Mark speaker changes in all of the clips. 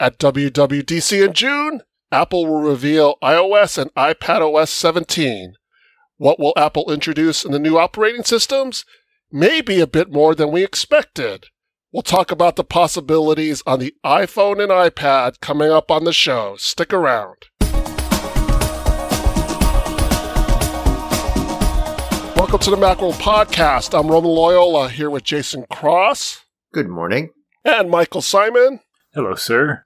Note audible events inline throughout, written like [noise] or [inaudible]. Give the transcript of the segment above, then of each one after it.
Speaker 1: At WWDC in June, Apple will reveal iOS and iPadOS 17. What will Apple introduce in the new operating systems? Maybe a bit more than we expected. We'll talk about the possibilities on the iPhone and iPad coming up on the show. Stick around. Welcome to the Macworld Podcast. I'm Roman Loyola here with Jason Cross.
Speaker 2: Good morning.
Speaker 1: And Michael Simon.
Speaker 3: Hello, sir.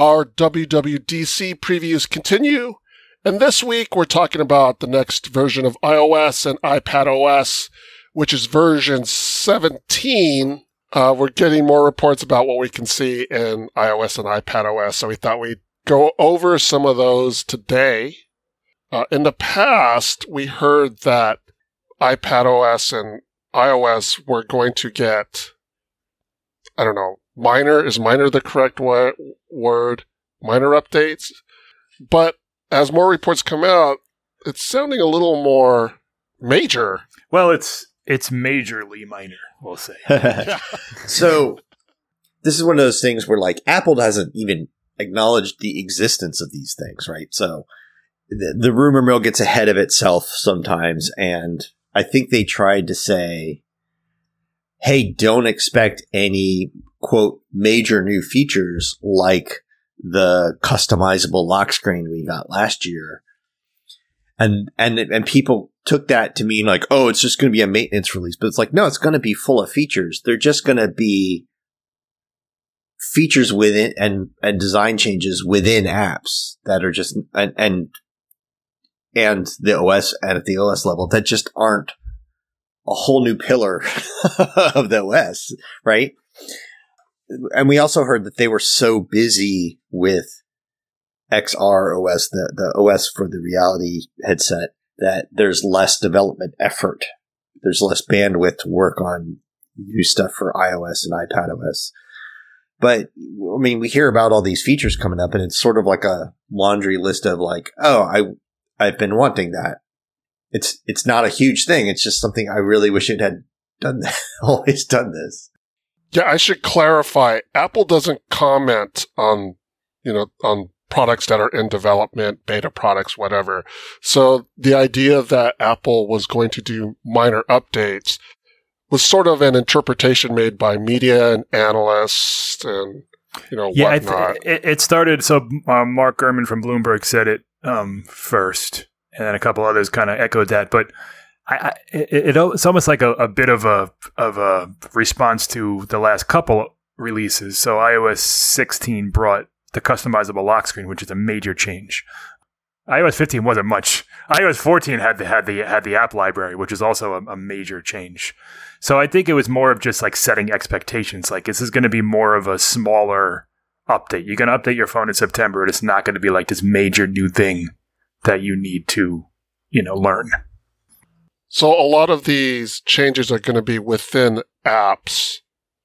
Speaker 1: Our WWDC previews continue. And this week we're talking about the next version of iOS and iPadOS, which is version 17. Uh, we're getting more reports about what we can see in iOS and iPadOS, so we thought we'd go over some of those today. Uh, in the past, we heard that iPadOS and iOS were going to get, I don't know, minor, is minor the correct word? Minor updates? But as more reports come out, it's sounding a little more major.
Speaker 3: Well, it's it's majorly minor, we'll say. [laughs]
Speaker 2: so this is one of those things where like Apple doesn't even acknowledge the existence of these things, right? So the, the rumor mill gets ahead of itself sometimes and I think they tried to say, hey, don't expect any quote major new features like the customizable lock screen we got last year. And and and people took that to mean like, oh, it's just going to be a maintenance release, but it's like, no, it's going to be full of features. They're just going to be features within and and design changes within apps that are just and and and the OS and at the OS level that just aren't a whole new pillar [laughs] of the OS, right? And we also heard that they were so busy with XR OS, the, the OS for the reality headset, that there's less development effort. There's less bandwidth to work on new stuff for iOS and iPadOS. But I mean, we hear about all these features coming up, and it's sort of like a laundry list of like, oh, I I've been wanting that. It's it's not a huge thing. It's just something I really wish it had done. [laughs] always done this.
Speaker 1: Yeah, I should clarify. Apple doesn't comment on you know on products that are in development, beta products, whatever. So the idea that Apple was going to do minor updates was sort of an interpretation made by media and analysts and you know
Speaker 3: yeah,
Speaker 1: whatnot.
Speaker 3: Th- it, started. So um, Mark Gurman from Bloomberg said it um, first, and then a couple others kind of echoed that. But I, it, it's almost like a, a, bit of a of a response to the last couple releases. So iOS 16 brought the customizable lock screen, which is a major change. iOS 15 wasn't much. iOS 14 had the had the had the app library, which is also a, a major change. So I think it was more of just like setting expectations. Like this is going to be more of a smaller update. You're going to update your phone in September, and it's not going to be like this major new thing that you need to, you know, learn.
Speaker 1: So a lot of these changes are going to be within apps.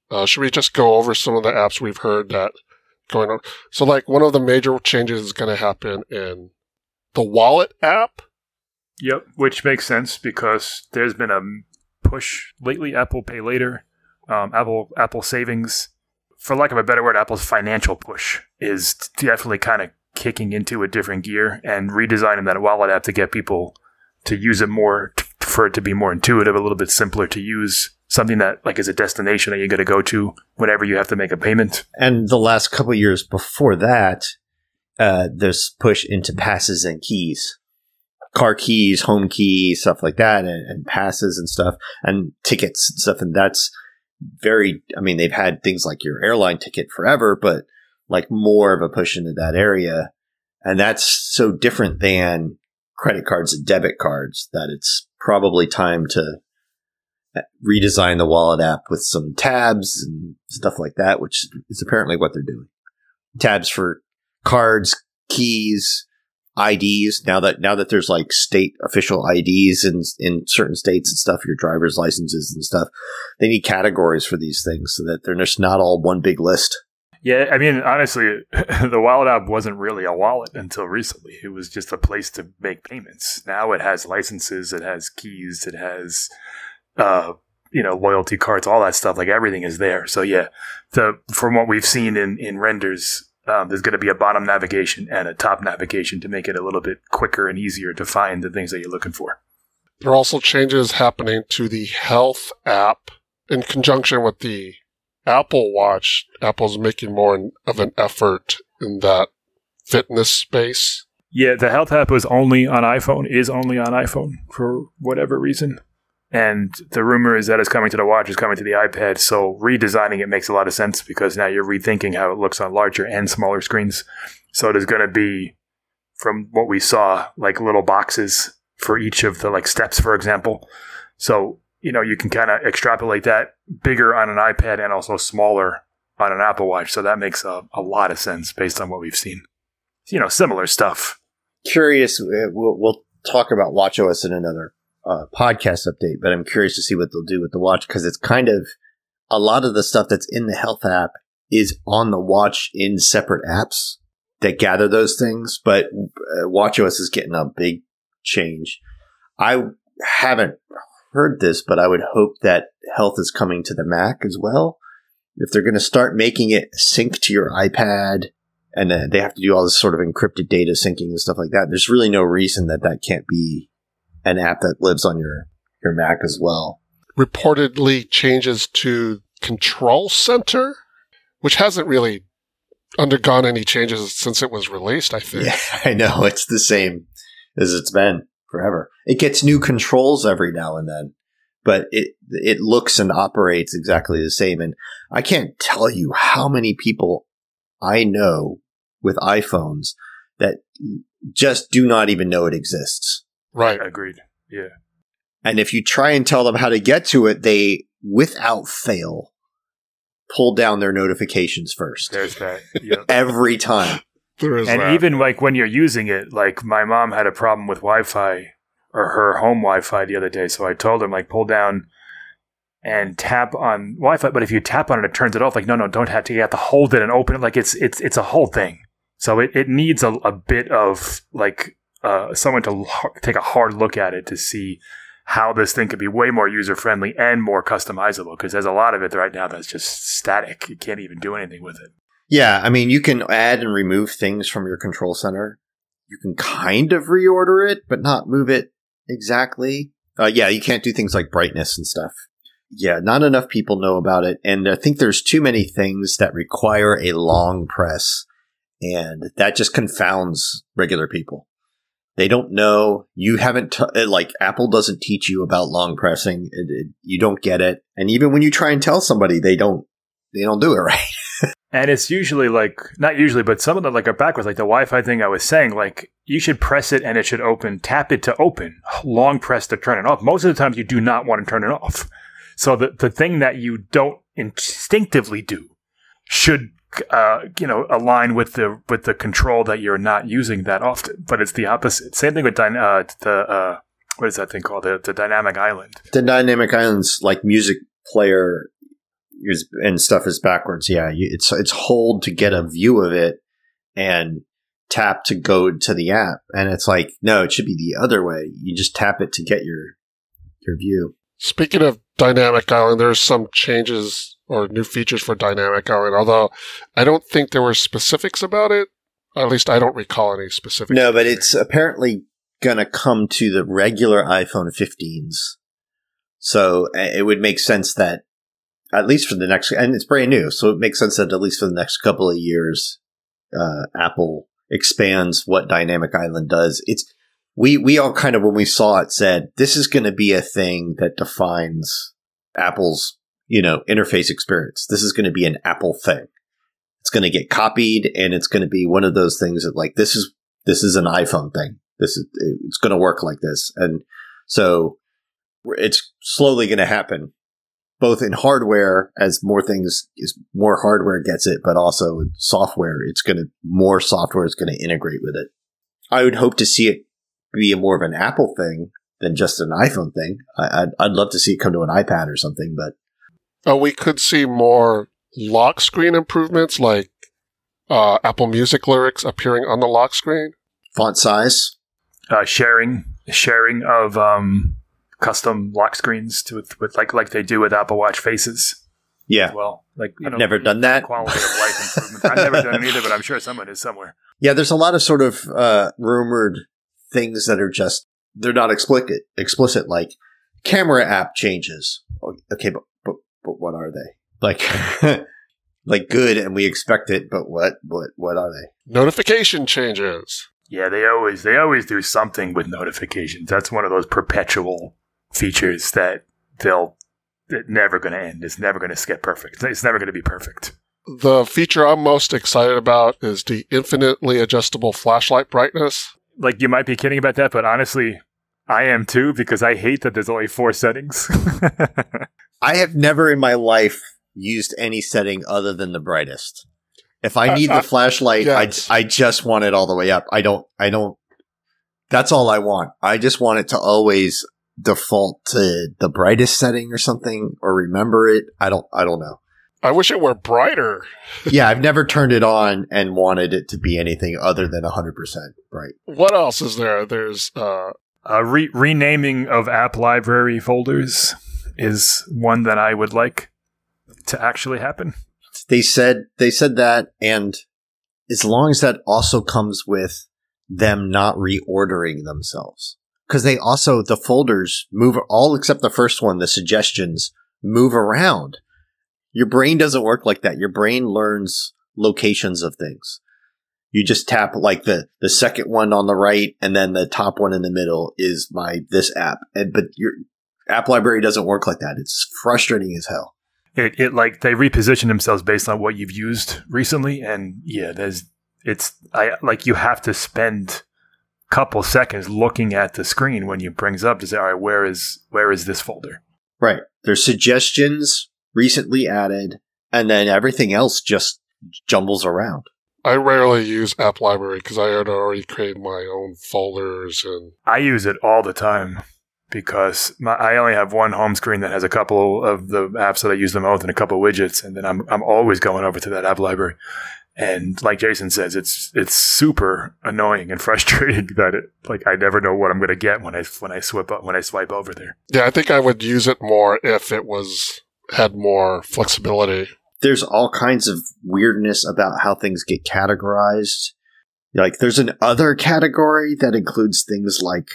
Speaker 1: Uh, should we just go over some of the apps we've heard that going on? So like one of the major changes is going to happen in the wallet app.
Speaker 3: Yep, which makes sense because there's been a push lately. Apple Pay Later, um, Apple Apple Savings, for lack of a better word, Apple's financial push is definitely kind of kicking into a different gear and redesigning that wallet app to get people to use it more, for it to be more intuitive, a little bit simpler to use. Something that like is a destination that you're going to go to whenever you have to make a payment.
Speaker 2: And the last couple years before that, uh, this push into passes and keys car keys, home keys, stuff like that, and, and, passes and stuff, and tickets and stuff. And that's very, I mean, they've had things like your airline ticket forever, but like more of a push into that area. And that's so different than credit cards and debit cards that it's probably time to redesign the wallet app with some tabs and stuff like that, which is apparently what they're doing. Tabs for cards, keys, IDs now that now that there's like state official IDs in in certain states and stuff, your driver's licenses and stuff, they need categories for these things so that they're just not all one big list.
Speaker 3: Yeah, I mean, honestly, [laughs] the Wallet app wasn't really a wallet until recently. It was just a place to make payments. Now it has licenses, it has keys, it has, uh, you know, loyalty cards, all that stuff. Like everything is there. So yeah, the from what we've seen in in renders um, there's going to be a bottom navigation and a top navigation to make it a little bit quicker and easier to find the things that you're looking for.
Speaker 1: There are also changes happening to the health app in conjunction with the Apple Watch. Apple's making more of an effort in that fitness space.
Speaker 3: Yeah, the health app was only on iPhone, is only on iPhone for whatever reason. And the rumor is that it's coming to the watch, is coming to the iPad. So redesigning it makes a lot of sense because now you're rethinking how it looks on larger and smaller screens. So there's going to be, from what we saw, like little boxes for each of the like steps, for example. So, you know, you can kind of extrapolate that bigger on an iPad and also smaller on an Apple Watch. So that makes a, a lot of sense based on what we've seen. You know, similar stuff.
Speaker 2: Curious, uh, we'll, we'll talk about WatchOS in another uh, podcast update, but I'm curious to see what they'll do with the watch because it's kind of a lot of the stuff that's in the health app is on the watch in separate apps that gather those things. But uh, WatchOS is getting a big change. I haven't heard this, but I would hope that health is coming to the Mac as well. If they're going to start making it sync to your iPad and uh, they have to do all this sort of encrypted data syncing and stuff like that, there's really no reason that that can't be an app that lives on your your Mac as well.
Speaker 1: Reportedly changes to Control Center, which hasn't really undergone any changes since it was released. I think. [laughs]
Speaker 2: Yeah, I know it's the same as it's been forever. It gets new controls every now and then, but it it looks and operates exactly the same. And I can't tell you how many people I know with iPhones that just do not even know it exists.
Speaker 1: Right.
Speaker 3: Agreed. Yeah.
Speaker 2: And if you try and tell them how to get to it, they, without fail, pull down their notifications first.
Speaker 3: There's that. Yep.
Speaker 2: Every time.
Speaker 1: There is
Speaker 3: and
Speaker 1: that.
Speaker 3: even like when you're using it, like my mom had a problem with Wi-Fi or her home Wi-Fi the other day, so I told her like pull down and tap on Wi-Fi. But if you tap on it, it turns it off. Like no, no, don't have to. You have to hold it and open it. Like it's it's it's a whole thing. So it, it needs a, a bit of like uh, someone to l- take a hard look at it to see how this thing could be way more user friendly and more customizable. Because there's a lot of it right now that's just static. You can't even do anything with it.
Speaker 2: Yeah, I mean, you can add and remove things from your control center. You can kind of reorder it, but not move it exactly. Uh, yeah, you can't do things like brightness and stuff. Yeah, not enough people know about it. And I think there's too many things that require a long press. And that just confounds regular people. They don't know. You haven't, t- like, Apple doesn't teach you about long pressing. It, it, you don't get it. And even when you try and tell somebody, they don't, they don't do it [laughs] right. [laughs]
Speaker 3: And it's usually like not usually, but some of them like are backwards. Like the Wi-Fi thing I was saying, like you should press it and it should open. Tap it to open. Long press to turn it off. Most of the times you do not want to turn it off. So the the thing that you don't instinctively do should uh, you know align with the with the control that you're not using that often. But it's the opposite. Same thing with dyna- uh, the uh, what is that thing called? The, the dynamic island.
Speaker 2: the dynamic islands like music player is, and stuff is backwards. Yeah, you, it's it's hold to get a view of it and tap to go to the app, and it's like no, it should be the other way. You just tap it to get your your view.
Speaker 1: Speaking of Dynamic Island, there's some changes or new features for Dynamic Island, although I don't think there were specifics about it. At least I don't recall any specifics.
Speaker 2: No, but it's apparently gonna come to the regular iPhone 15s. So uh, it would make sense that at least for the next, and it's brand new, so it makes sense that at least for the next couple of years, uh, Apple expands what Dynamic Island does. It's we we all kind of when we saw it said this is going to be a thing that defines Apple's you know interface experience. This is going to be an Apple thing. It's going to get copied, and it's going to be one of those things that like this is this is an iPhone thing. This is it's going to work like this, and so it's slowly going to happen both in hardware as more things is more hardware gets it, but also software. It's going to more software is going to integrate with it. I would hope to see it be more of an Apple thing than just an iPhone thing. I, I'd, I'd love to see it come to an iPad or something, but
Speaker 1: Uh, we could see more lock screen improvements, like uh, Apple Music lyrics appearing on the lock screen.
Speaker 2: font size.
Speaker 3: uh, sharing sharing of um, custom lock screens to with, with like like they do with Apple Watch faces.
Speaker 2: Yeah.
Speaker 3: well. Like I
Speaker 2: I've
Speaker 3: don't-
Speaker 2: never done that.
Speaker 3: Quality of life improvement. I've never done it either, but I'm sure someone is somewhere. [laughs]
Speaker 2: Yeah, there's a lot of sort of uh, rumored things that are just they're not explicit. Explicit, like camera app changes. Oh, Okay, but but but what are they? Like [laughs] like good, and we expect it, but what what what are they?
Speaker 1: Notification changes.
Speaker 3: Yeah, they always they always do something with notifications. That's one of those perpetual features that they'll it's never going to end. It's never going to get perfect. It's never going to be perfect.
Speaker 1: The feature I'm most excited about is the infinitely adjustable flashlight brightness.
Speaker 3: Like you might be kidding about that, but honestly, I am too because I hate that there's only four settings. [laughs]
Speaker 2: I have never in my life used any setting other than the brightest. If I need
Speaker 1: Uh, uh,
Speaker 2: the flashlight,
Speaker 1: yes.
Speaker 2: I I just want it all the way up. I don't I don't. That's all I want. I just want it to always default to the brightest setting or something, or remember it. I don't I don't know.
Speaker 1: I wish it were brighter. [laughs]
Speaker 2: yeah, I've never turned it on and wanted it to be anything other than 100% bright.
Speaker 1: What else is there? There's uh
Speaker 3: uh, re- renaming of app library folders is one that I would like to actually happen.
Speaker 2: They said they said that and as long as that also comes with them not reordering themselves. Cuz they also the folders move all except the first one, the suggestions move around. Your brain doesn't work like that. Your brain learns locations of things. You just tap like the the second one on the right and then the top one in the middle is my this app. And but your app library doesn't work like that. It's frustrating as hell.
Speaker 3: It, it like they reposition themselves based on what you've used recently, and yeah, there's it's I like you have to spend couple seconds looking at the screen when it brings up to say, all right, where is where is this folder?
Speaker 2: Right. There's suggestions recently added, and then everything else just jumbles around.
Speaker 1: I rarely use App Library because I had already created my own folders and
Speaker 3: I use it all the time because my, I only have one home screen that has a couple of the apps that I use the most and a couple of widgets, and then I'm I'm always going over to that app library. And like Jason says, it's it's super annoying and [laughs] frustrating that it like I never know what I'm going to get when I when I swipe up when I swipe over there.
Speaker 1: yeah, I think I would use it more if it was had more flexibility.
Speaker 2: There's all kinds of weirdness about how things get categorized. Like there's an other category that includes things like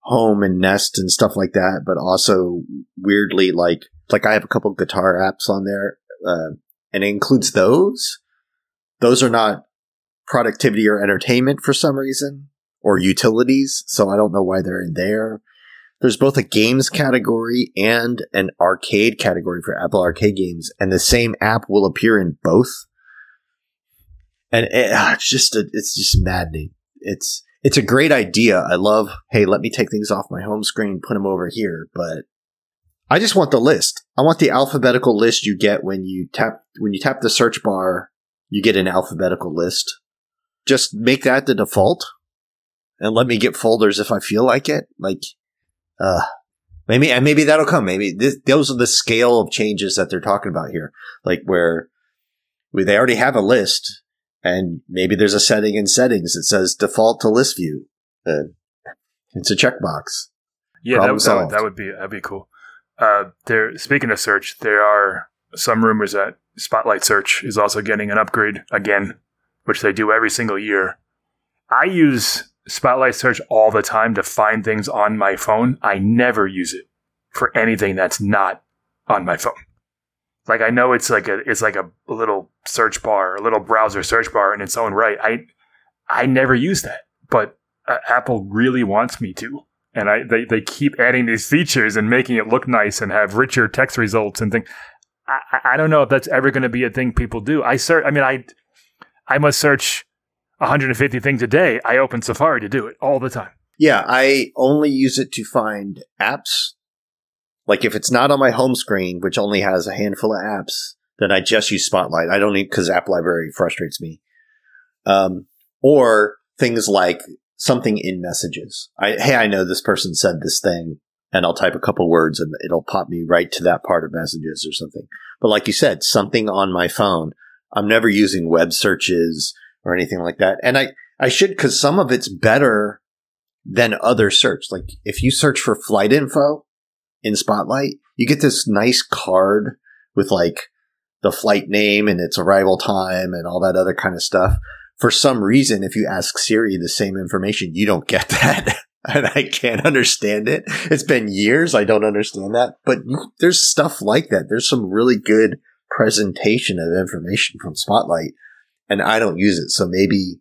Speaker 2: home and nest and stuff like that, but also weirdly like like I have a couple guitar apps on there, uh, and it includes those. Those are not productivity or entertainment for some reason, or utilities. So I don't know why they're in there. There's both a games category and an arcade category for Apple Arcade games, and the same app will appear in both. And it, ah, it's just a, it's just maddening. It's it's a great idea. I love. Hey, let me take things off my home screen, put them over here. But I just want the list. I want the alphabetical list you get when you tap when you tap the search bar. You get an alphabetical list. Just make that the default, and let me get folders if I feel like it. Like, uh, maybe and maybe that'll come. Maybe this, those are the scale of changes that they're talking about here. Like where we, they already have a list, and maybe there's a setting in settings that says default to list view. Uh, it's a checkbox.
Speaker 3: Yeah, that, would- that, would, that would be that'd be cool. Uh, there. Speaking of search, there are some rumors that Spotlight Search is also getting an upgrade again, which they do every single year. I use Spotlight Search all the time to find things on my phone. I never use it for anything that's not on my phone. Like I know it's like a it's like a little search bar, a little browser search bar in its own right. I I never use that, but uh, Apple really wants me to and I they, they keep adding these features and making it look nice and have richer text results and things. I, I- don't know if that's ever going to be a thing people do. I search. I mean, I I must search 150 things a day. I open Safari to do it all the time.
Speaker 2: Yeah, I only use it to find apps. Like if it's not on my home screen, which only has a handful of apps, then I just use Spotlight. I don't need because App Library frustrates me. Um, or things like something in messages. I, hey, I know this person said this thing, and I'll type a couple words and it'll pop me right to that part of messages or something. But like you said, something on my phone. I'm never using web searches or anything like that. And I, I should because some of it's better than other search. Like if you search for flight info in Spotlight, you get this nice card with like the flight name and its arrival time and all that other kind of stuff. For some reason, if you ask Siri the same information, you don't get [laughs] that. [laughs] and I can't understand it. It's been years. I don't understand that, but there's stuff like that. There's some really good presentation of information from Spotlight and I don't use it. So maybe,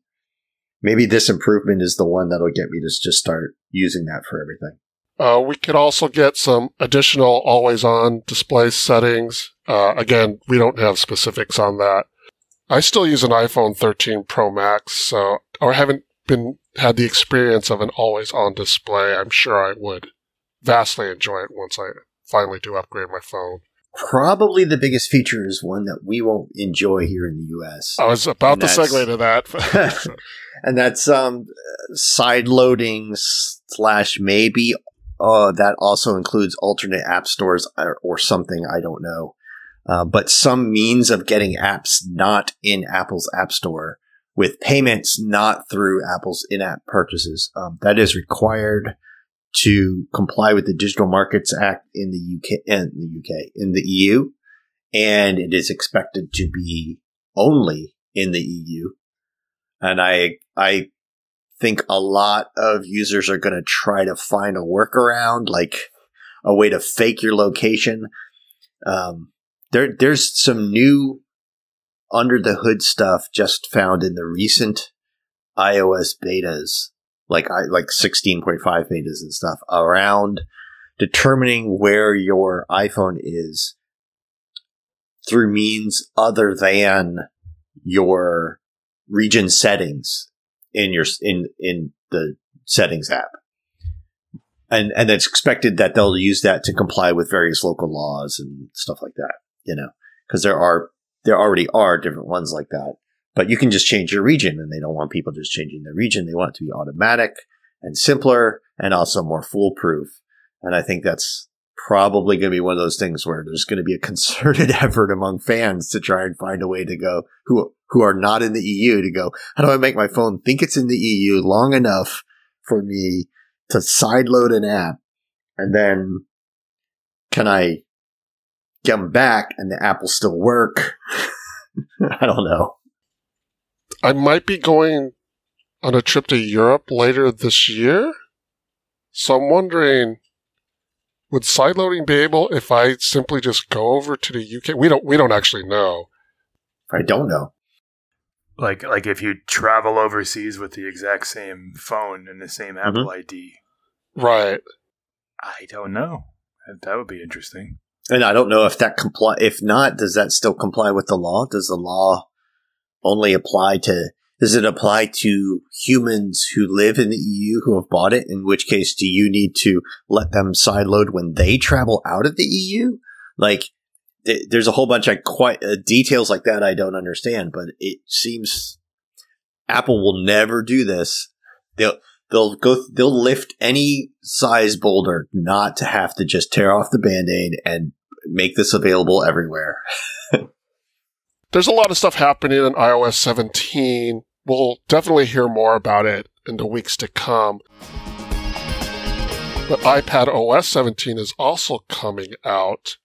Speaker 2: maybe this improvement is the one that'll get me to just start using that for everything.
Speaker 1: Uh, we could also get some additional always on display settings. Uh, again, we don't have specifics on that. I still use an iPhone 13 Pro Max, so or haven't been had the experience of an always on display. I'm sure I would vastly enjoy it once I finally do upgrade my phone.
Speaker 2: Probably the biggest feature is one that we won't enjoy here in the US.
Speaker 1: I was about to segue to that. [laughs] [laughs]
Speaker 2: and that's um, side loading slash maybe uh, that also includes alternate app stores or, or something. I don't know. Uh, but some means of getting apps not in Apple's App Store with payments not through Apple's in-app purchases. Um, that is required to comply with the Digital Markets Act in the UK, in the UK, in the EU, and it is expected to be only in the EU. And I, I think a lot of users are going to try to find a workaround, like a way to fake your location. Um, there, there's some new under the hood stuff just found in the recent iOS betas, like I like 16.5 betas and stuff around determining where your iPhone is through means other than your region settings in your in in the settings app. And and it's expected that they'll use that to comply with various local laws and stuff like that you know because there are there already are different ones like that but you can just change your region and they don't want people just changing their region. They want it to be automatic and simpler and also more foolproof. And i think that's probably going to be one of those things where there's going to be a [laughs] concerted effort among fans to try and find a way to go who who are not in the EU to go, how do I make my phone think it's in the EU long enough for me to sideload an app and then can I get them back and the app will still work? [laughs] I don't know.
Speaker 1: I might be going on a trip to Europe later this year. So I'm wondering would sideloading be able if I simply just go over to the UK? We don't we don't actually know.
Speaker 2: I don't know.
Speaker 3: Like like if you travel overseas with the exact same phone and the same mm-hmm. Apple ID.
Speaker 1: Right.
Speaker 3: I don't know. That would be interesting.
Speaker 2: And I don't know if that comply. If not, does that still comply with the law? Does the law only apply to? Does it apply to humans who live in the EU who have bought it? In which case, do you need to let them sideload when they travel out of the EU? Like, there's a whole bunch of quite uh, details like that I don't understand, but it seems Apple will never do this. They'll they'll go they'll lift any size boulder not to have to just tear off the band-aid and make this available everywhere.
Speaker 1: there's a lot of stuff happening in iOS 17. We'll definitely hear more about it in the weeks to come. But iPad OS 17 is also coming out.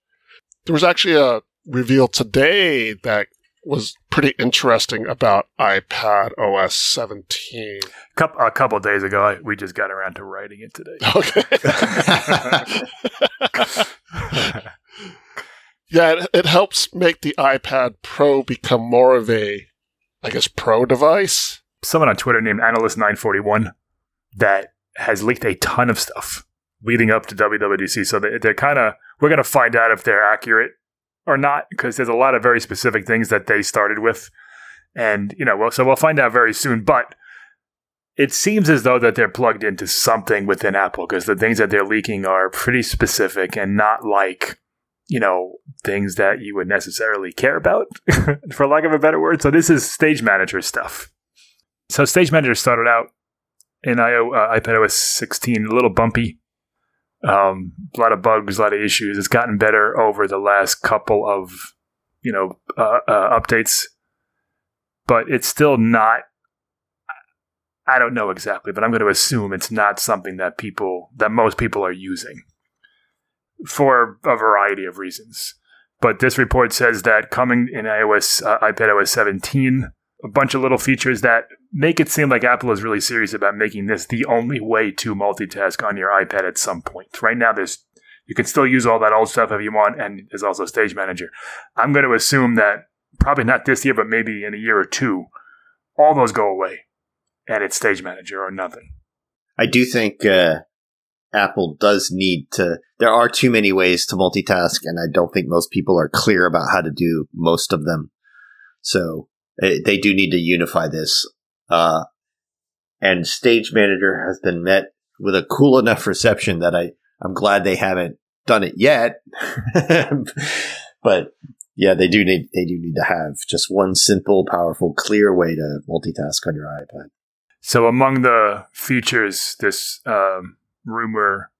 Speaker 1: There was actually a reveal today that was pretty interesting about iPad OS 17.
Speaker 3: A couple days ago, we just got around to writing it today.
Speaker 1: Okay. [laughs] [laughs] yeah, it, it, helps make the iPad Pro become more of a, I guess, pro device.
Speaker 3: Someone on Twitter named Analyst941 that has leaked a ton of stuff leading up to WWDC. So they, they're kind of we're going to find out if they're accurate or not because there's a lot of very specific things that they started with, and you know, well, so we'll find out very soon. But it seems as though that they're plugged into something within Apple because the things that they're leaking are pretty specific and not like you know things that you would necessarily care about, [laughs] for lack of a better word. So this is Stage Manager stuff. So Stage Manager started out in IO, uh, iPadOS 16 a little bumpy um, a lot of bugs, a lot of issues. It's gotten better over the last couple of you know uh, uh, updates, but it's still not. I don't know exactly, but I'm going to assume it's not something that people that most people are using for a variety of reasons. But this report says that coming in iOS, uh, iPad OS 17, a bunch of little features that make it seem like Apple is really serious about making this the only way to multitask on your iPad at some point. Right now, there's you can still use all that old stuff if you want, and there's also Stage Manager. I'm going to assume that probably not this year, but maybe in a year or two, all those go away, and it's Stage Manager or nothing.
Speaker 2: I do think uh, Apple does need to. There are too many ways to multitask, and I don't think most people are clear about how to do most of them. So eh, they do need to unify this. Uh, and Stage Manager has been met with a cool enough reception that I I'm glad they haven't done it yet. [laughs] but yeah, they do need they do need to have just one simple, powerful, clear way to multitask on your iPad.
Speaker 3: So among the features, this um, rumor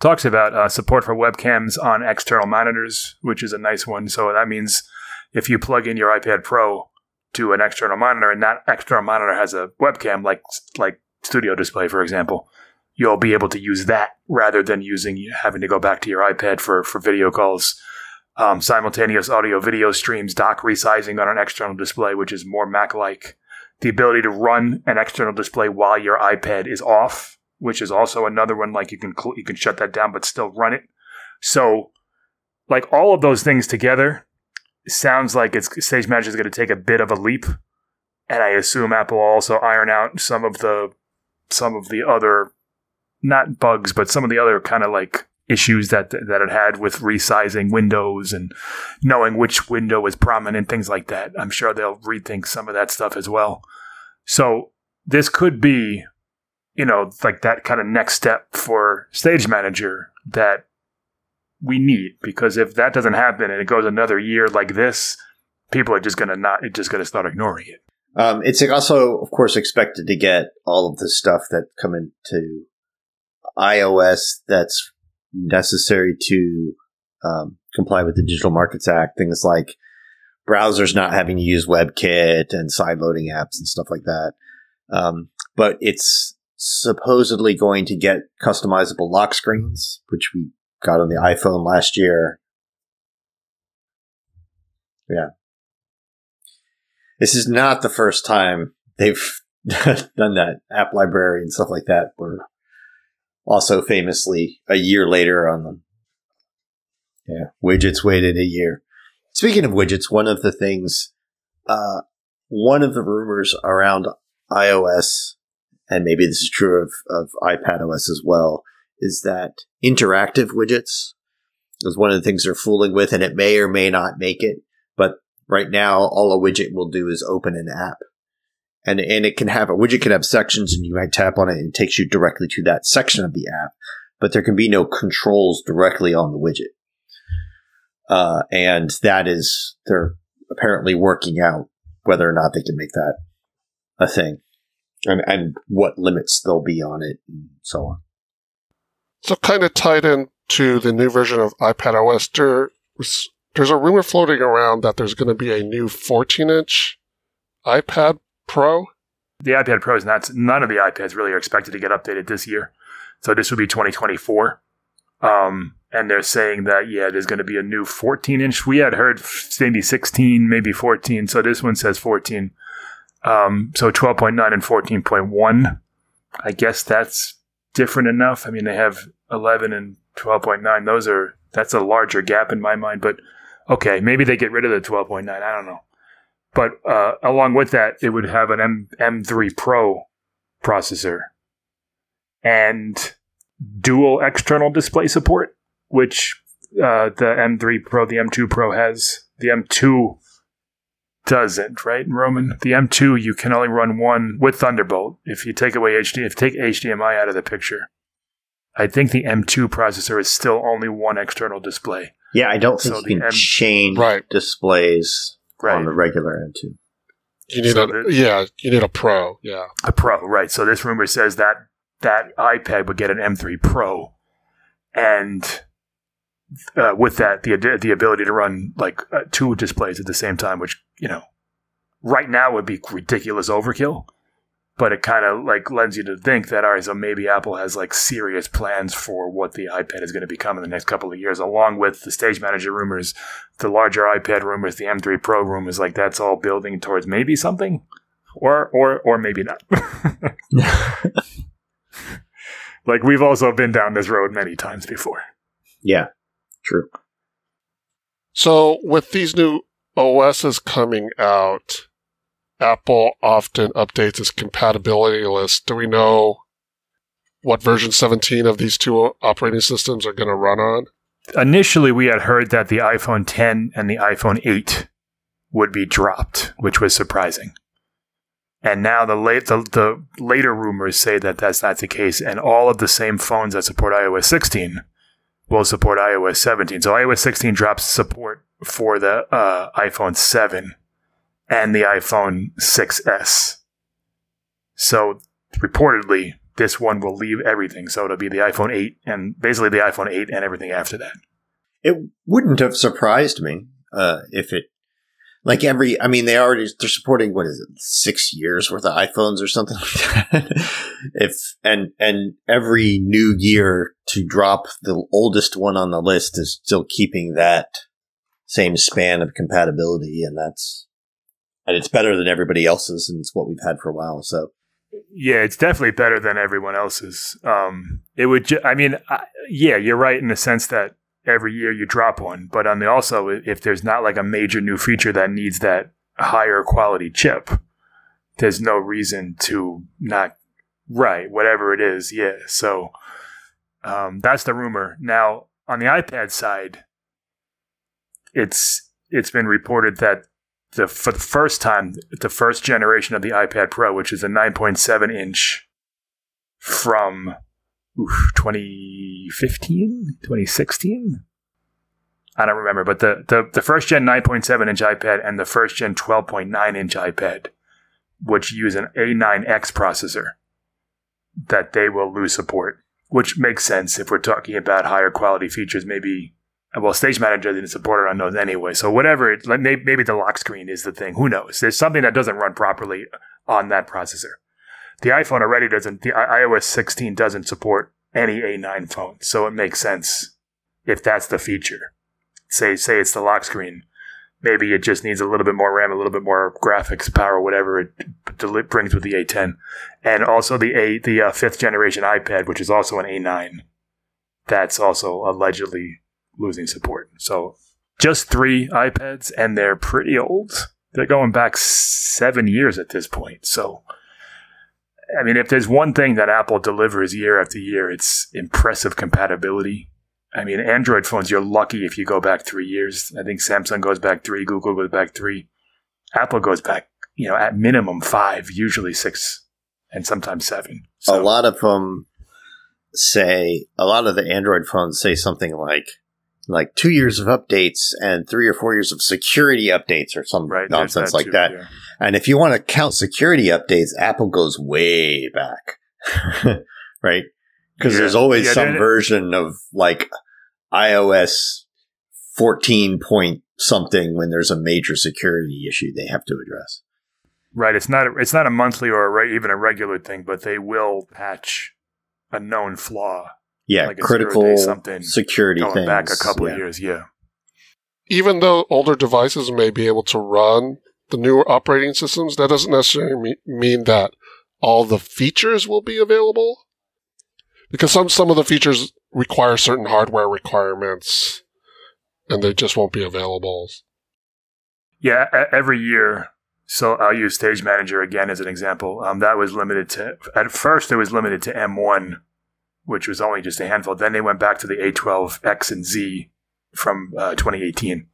Speaker 3: talks about uh, support for webcams on external monitors, which is a nice one. So that means if you plug in your iPad Pro to an external monitor, and that external monitor has a webcam, like like Studio Display, for example, you'll be able to use that rather than using having to go back to your iPad for for video calls. Um, simultaneous audio video streams, dock resizing on an external display, which is more Mac like. The ability to run an external display while your iPad is off, which is also another one. Like you can you can shut that down, but still run it. So, like all of those things together, sounds like it's Stage Manager is going to take a bit of a leap, and I assume Apple will also iron out some of the some of the other not bugs, but some of the other kind of like issues that that it had with resizing windows and knowing which window is prominent, things like that. I'm sure they'll rethink some of that stuff as well. So this could be, you know, like that kind of next step for Stage Manager that we need because if that doesn't happen and it goes another year like this, people are just gonna not just gonna start ignoring it.
Speaker 2: Um, it's also, of course, expected to get all of the stuff that come into iOS that's necessary to um, comply with the Digital Markets Act. Things like browsers not having to use WebKit and sideloading apps and stuff like that. Um, but it's supposedly going to get customizable lock screens, which we got on the iPhone last year. Yeah. This is not the first time they've [laughs] done that. App library and stuff like that were also famously a year later on them. Yeah, widgets waited a year. Speaking of widgets, one of the things, uh, one of the rumors around iOS, and maybe this is true of, of iPad OS as well, is that interactive widgets is one of the things they're fooling with, and it may or may not make it. But right now, all a widget will do is open an app and and it can have a widget can have sections and you might tap on it and it takes you directly to that section of the app but there can be no controls directly on the widget uh, and that is they're apparently working out whether or not they can make that a thing and, and what limits there'll be on it and so on
Speaker 1: so kind of tied into the new version of ipad os there, there's a rumor floating around that there's going to be a new 14 inch ipad Pro?
Speaker 3: The iPad Pro is not, none of the iPads really are expected to get updated this year. So this would be 2024. Um, and they're saying that, yeah, there's going to be a new 14 inch. We had heard maybe 16, maybe 14. So this one says 14. Um, so 12.9 and 14.1. I guess that's different enough. I mean, they have 11 and 12.9. Those are, that's a larger gap in my mind, but okay, maybe they get rid of the 12.9. I don't know. But uh, along with that, it would have an M- M3 Pro processor and dual external display support, which uh, the M3 Pro, the M2 Pro has. The M2 doesn't, right, Roman? The M2 you can only run one with Thunderbolt. If you take away HD, if you take HDMI out of the picture, I think the M2 processor is still only one external display.
Speaker 2: Yeah, I don't think so you can M- change right. displays right. on the regular M2.
Speaker 1: You need so a the, yeah, you need a Pro, yeah,
Speaker 3: a Pro, right? So this rumor says that that iPad would get an M3 Pro, and uh, with that, the the ability to run like uh, two displays at the same time, which you know, right now would be ridiculous overkill. but it kind of like lends you to think that all right, so maybe Apple has like serious plans for what the iPad is going to become in the next couple of years, along with the Stage Manager rumors, the larger iPad rumors, the M3 Pro rumors. Like that's all building towards maybe something, or or or maybe not. [laughs] [laughs] like we've also been down this road many times before.
Speaker 2: Yeah, true.
Speaker 1: So with these new OSs coming out, Apple often updates its compatibility list. Do we know what version 17 of these two operating systems are going to run on?
Speaker 3: Initially, we had heard that the iPhone 10 and the iPhone 8 would be dropped, which was surprising. And now the, late, the, the later rumors say that that's not the case, and all of the same phones that support iOS 16 will support iOS 17. So iOS 16 drops support for the uh, iPhone 7 and the iPhone 6S. So reportedly, this one will leave everything. So it'll be the iPhone 8 and basically the iPhone 8 and everything after that.
Speaker 2: It wouldn't have surprised me uh, if it, like every, I mean, they already, they're supporting, what is it, six years worth of iPhones or something like that. [laughs] if, and, and every new year to drop the oldest one on the list is still keeping that same span of compatibility. And that's, and it's better than everybody else's, and it's what we've had for a while. So,
Speaker 3: yeah, it's definitely better than everyone else's. Um, it would, ju- I mean, I, yeah, you're right in the sense that every year you drop one, but on the also, if there's not like a major new feature that needs that higher quality chip, there's no reason to not right whatever it is. Yeah, so um, that's the rumor. Now on the iPad side, it's it's been reported that the for the first time, the first generation of the iPad Pro, which is a 9.7 inch from oof, 2015, 2016. I don't remember, but the, the, the first gen 9.7 inch iPad and the first gen 12.9 inch iPad, which use an A9X processor, that they will lose support, which makes sense if we're talking about higher quality features, maybe well, Stage Manager didn't support it on those anyway. So whatever, it, maybe the lock screen is the thing. Who knows? There's something that doesn't run properly on that processor. The iPhone already doesn't. The iOS 16 doesn't support any A9 phone, so it makes sense if that's the feature. Say say it's the lock screen. Maybe it just needs a little bit more RAM, a little bit more graphics power, whatever it brings with the A10, and also the A the uh, fifth generation iPad, which is also an A9. That's also allegedly losing support. So just three iPads, and they're pretty old. They're going back seven years at this point. So, I mean, if there's one thing that Apple delivers year after year, it's impressive compatibility. I mean, Android phones, you're lucky if you go back three years. I think Samsung goes back three, Google goes back three. Apple goes back, you know, at minimum five, usually six, and sometimes seven.
Speaker 2: So, a lot of them say, a lot of the Android phones say something like, like two years of updates and three or four years of security updates or some right, nonsense that like too, that. Yeah. And if you want to count security updates, Apple goes way back, [laughs] right? Because yeah. there's always yeah, some version of like iOS 14 point something when there's a major security issue they have to address.
Speaker 3: Right. It's not. A, it's not a monthly or a, even a regular thing, but they will patch a known flaw
Speaker 2: yeah, like critical something security going things.
Speaker 3: back a couple yeah. of years. Yeah.
Speaker 1: Even though older devices may be able to run the newer operating systems, that doesn't necessarily mean that all the features will be available. Because some some of the features require certain hardware requirements, and they just won't be available.
Speaker 3: Yeah, every year. So I'll use Stage Manager again as an example. Um, that was limited to at first it was limited to M1 which was only just a handful. Then they went back to the A12X and Z from uh, 2018,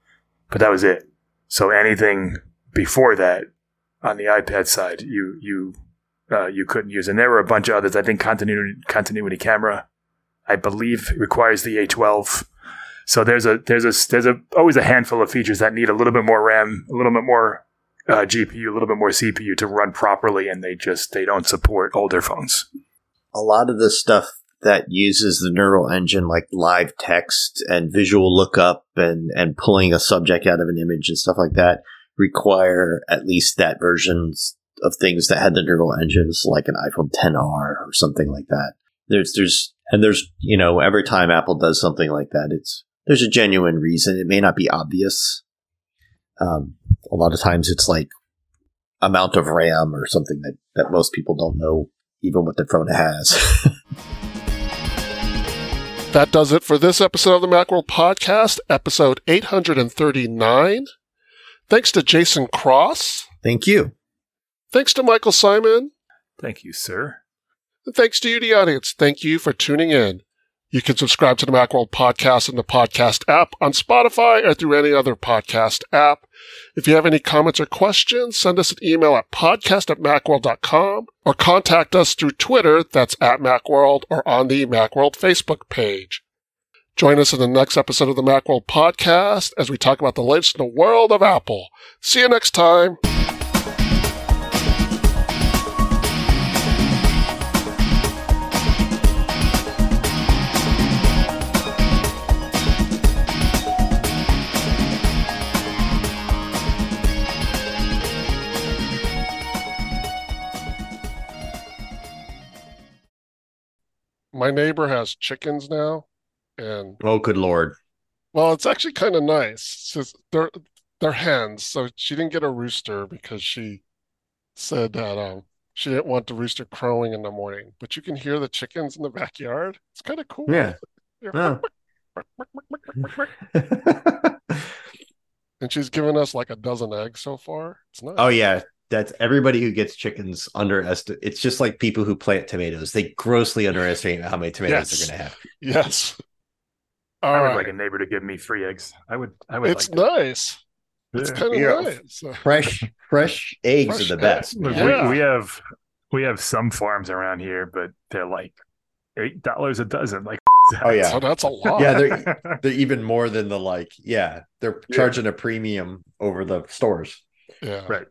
Speaker 3: but that was it. So anything before that on the iPad side, you you uh, you couldn't use, and there were a bunch of others. I think continuity continuity camera, I believe, requires the A12. So there's a there's a there's a always a handful of features that need a little bit more RAM, a little bit more uh, GPU, a little bit more CPU to run properly, and they just they don't support older phones.
Speaker 2: A lot of this stuff that uses the neural engine like live text and visual lookup and, and pulling a subject out of an image and stuff like that require at least that versions of things that had the neural engines, like an iPhone 10R or something like that. There's there's and there's you know every time Apple does something like that, it's there's a genuine reason. It may not be obvious. Um, a lot of times it's like amount of RAM or something that, that most people don't know even what their phone has. [laughs]
Speaker 1: That does it for this episode of the Macworld Podcast, episode 839. Thanks to Jason Cross.
Speaker 2: Thank you.
Speaker 1: Thanks to Michael Simon.
Speaker 3: Thank you, sir.
Speaker 1: And thanks to you, the audience. Thank you for tuning in. You can subscribe to the Macworld Podcast in the podcast app on Spotify or through any other podcast app. If you have any comments or questions, send us an email at podcast at macworld.com or contact us through Twitter, that's at Macworld, or on the Macworld Facebook page. Join us in the next episode of the Macworld Podcast as we talk about the latest in the world of Apple. See you next time. My neighbor has chickens now, and
Speaker 2: Oh, good lord.
Speaker 1: well, it's actually kind of nice. It's they're they're hens, so she didn't get a rooster because she said that um she didn't want the rooster crowing in the morning. But you can hear the chickens in the backyard. It's kind of cool.
Speaker 2: Yeah. Oh. [laughs]
Speaker 1: And she's given us like a dozen eggs so far. It's nice.
Speaker 2: oh yeah, that's everybody who gets chickens underestimate. It's just like people who plant tomatoes. They grossly underestimate how many tomatoes
Speaker 1: Yes.
Speaker 2: they're going to have.
Speaker 1: Yes. All
Speaker 3: I would
Speaker 1: right.
Speaker 3: like a neighbor to give me free eggs. I would. I would.
Speaker 1: It's
Speaker 3: like that.
Speaker 1: nice. It's
Speaker 3: Yeah.
Speaker 1: kind of
Speaker 2: Yeah.
Speaker 1: nice. Uh, [laughs]
Speaker 2: Fresh, fresh eggs
Speaker 1: Fresh
Speaker 2: are the best.
Speaker 1: eggs. Yeah.
Speaker 3: we, we have we have some farms around here, but they're like eight dollars a dozen. Like, [laughs]
Speaker 2: Oh yeah,
Speaker 1: So that's a lot.
Speaker 2: Yeah, they're [laughs] they're even more than the like. Yeah, they're
Speaker 3: Yeah.
Speaker 2: charging a premium over the stores.
Speaker 1: Yeah.
Speaker 3: right.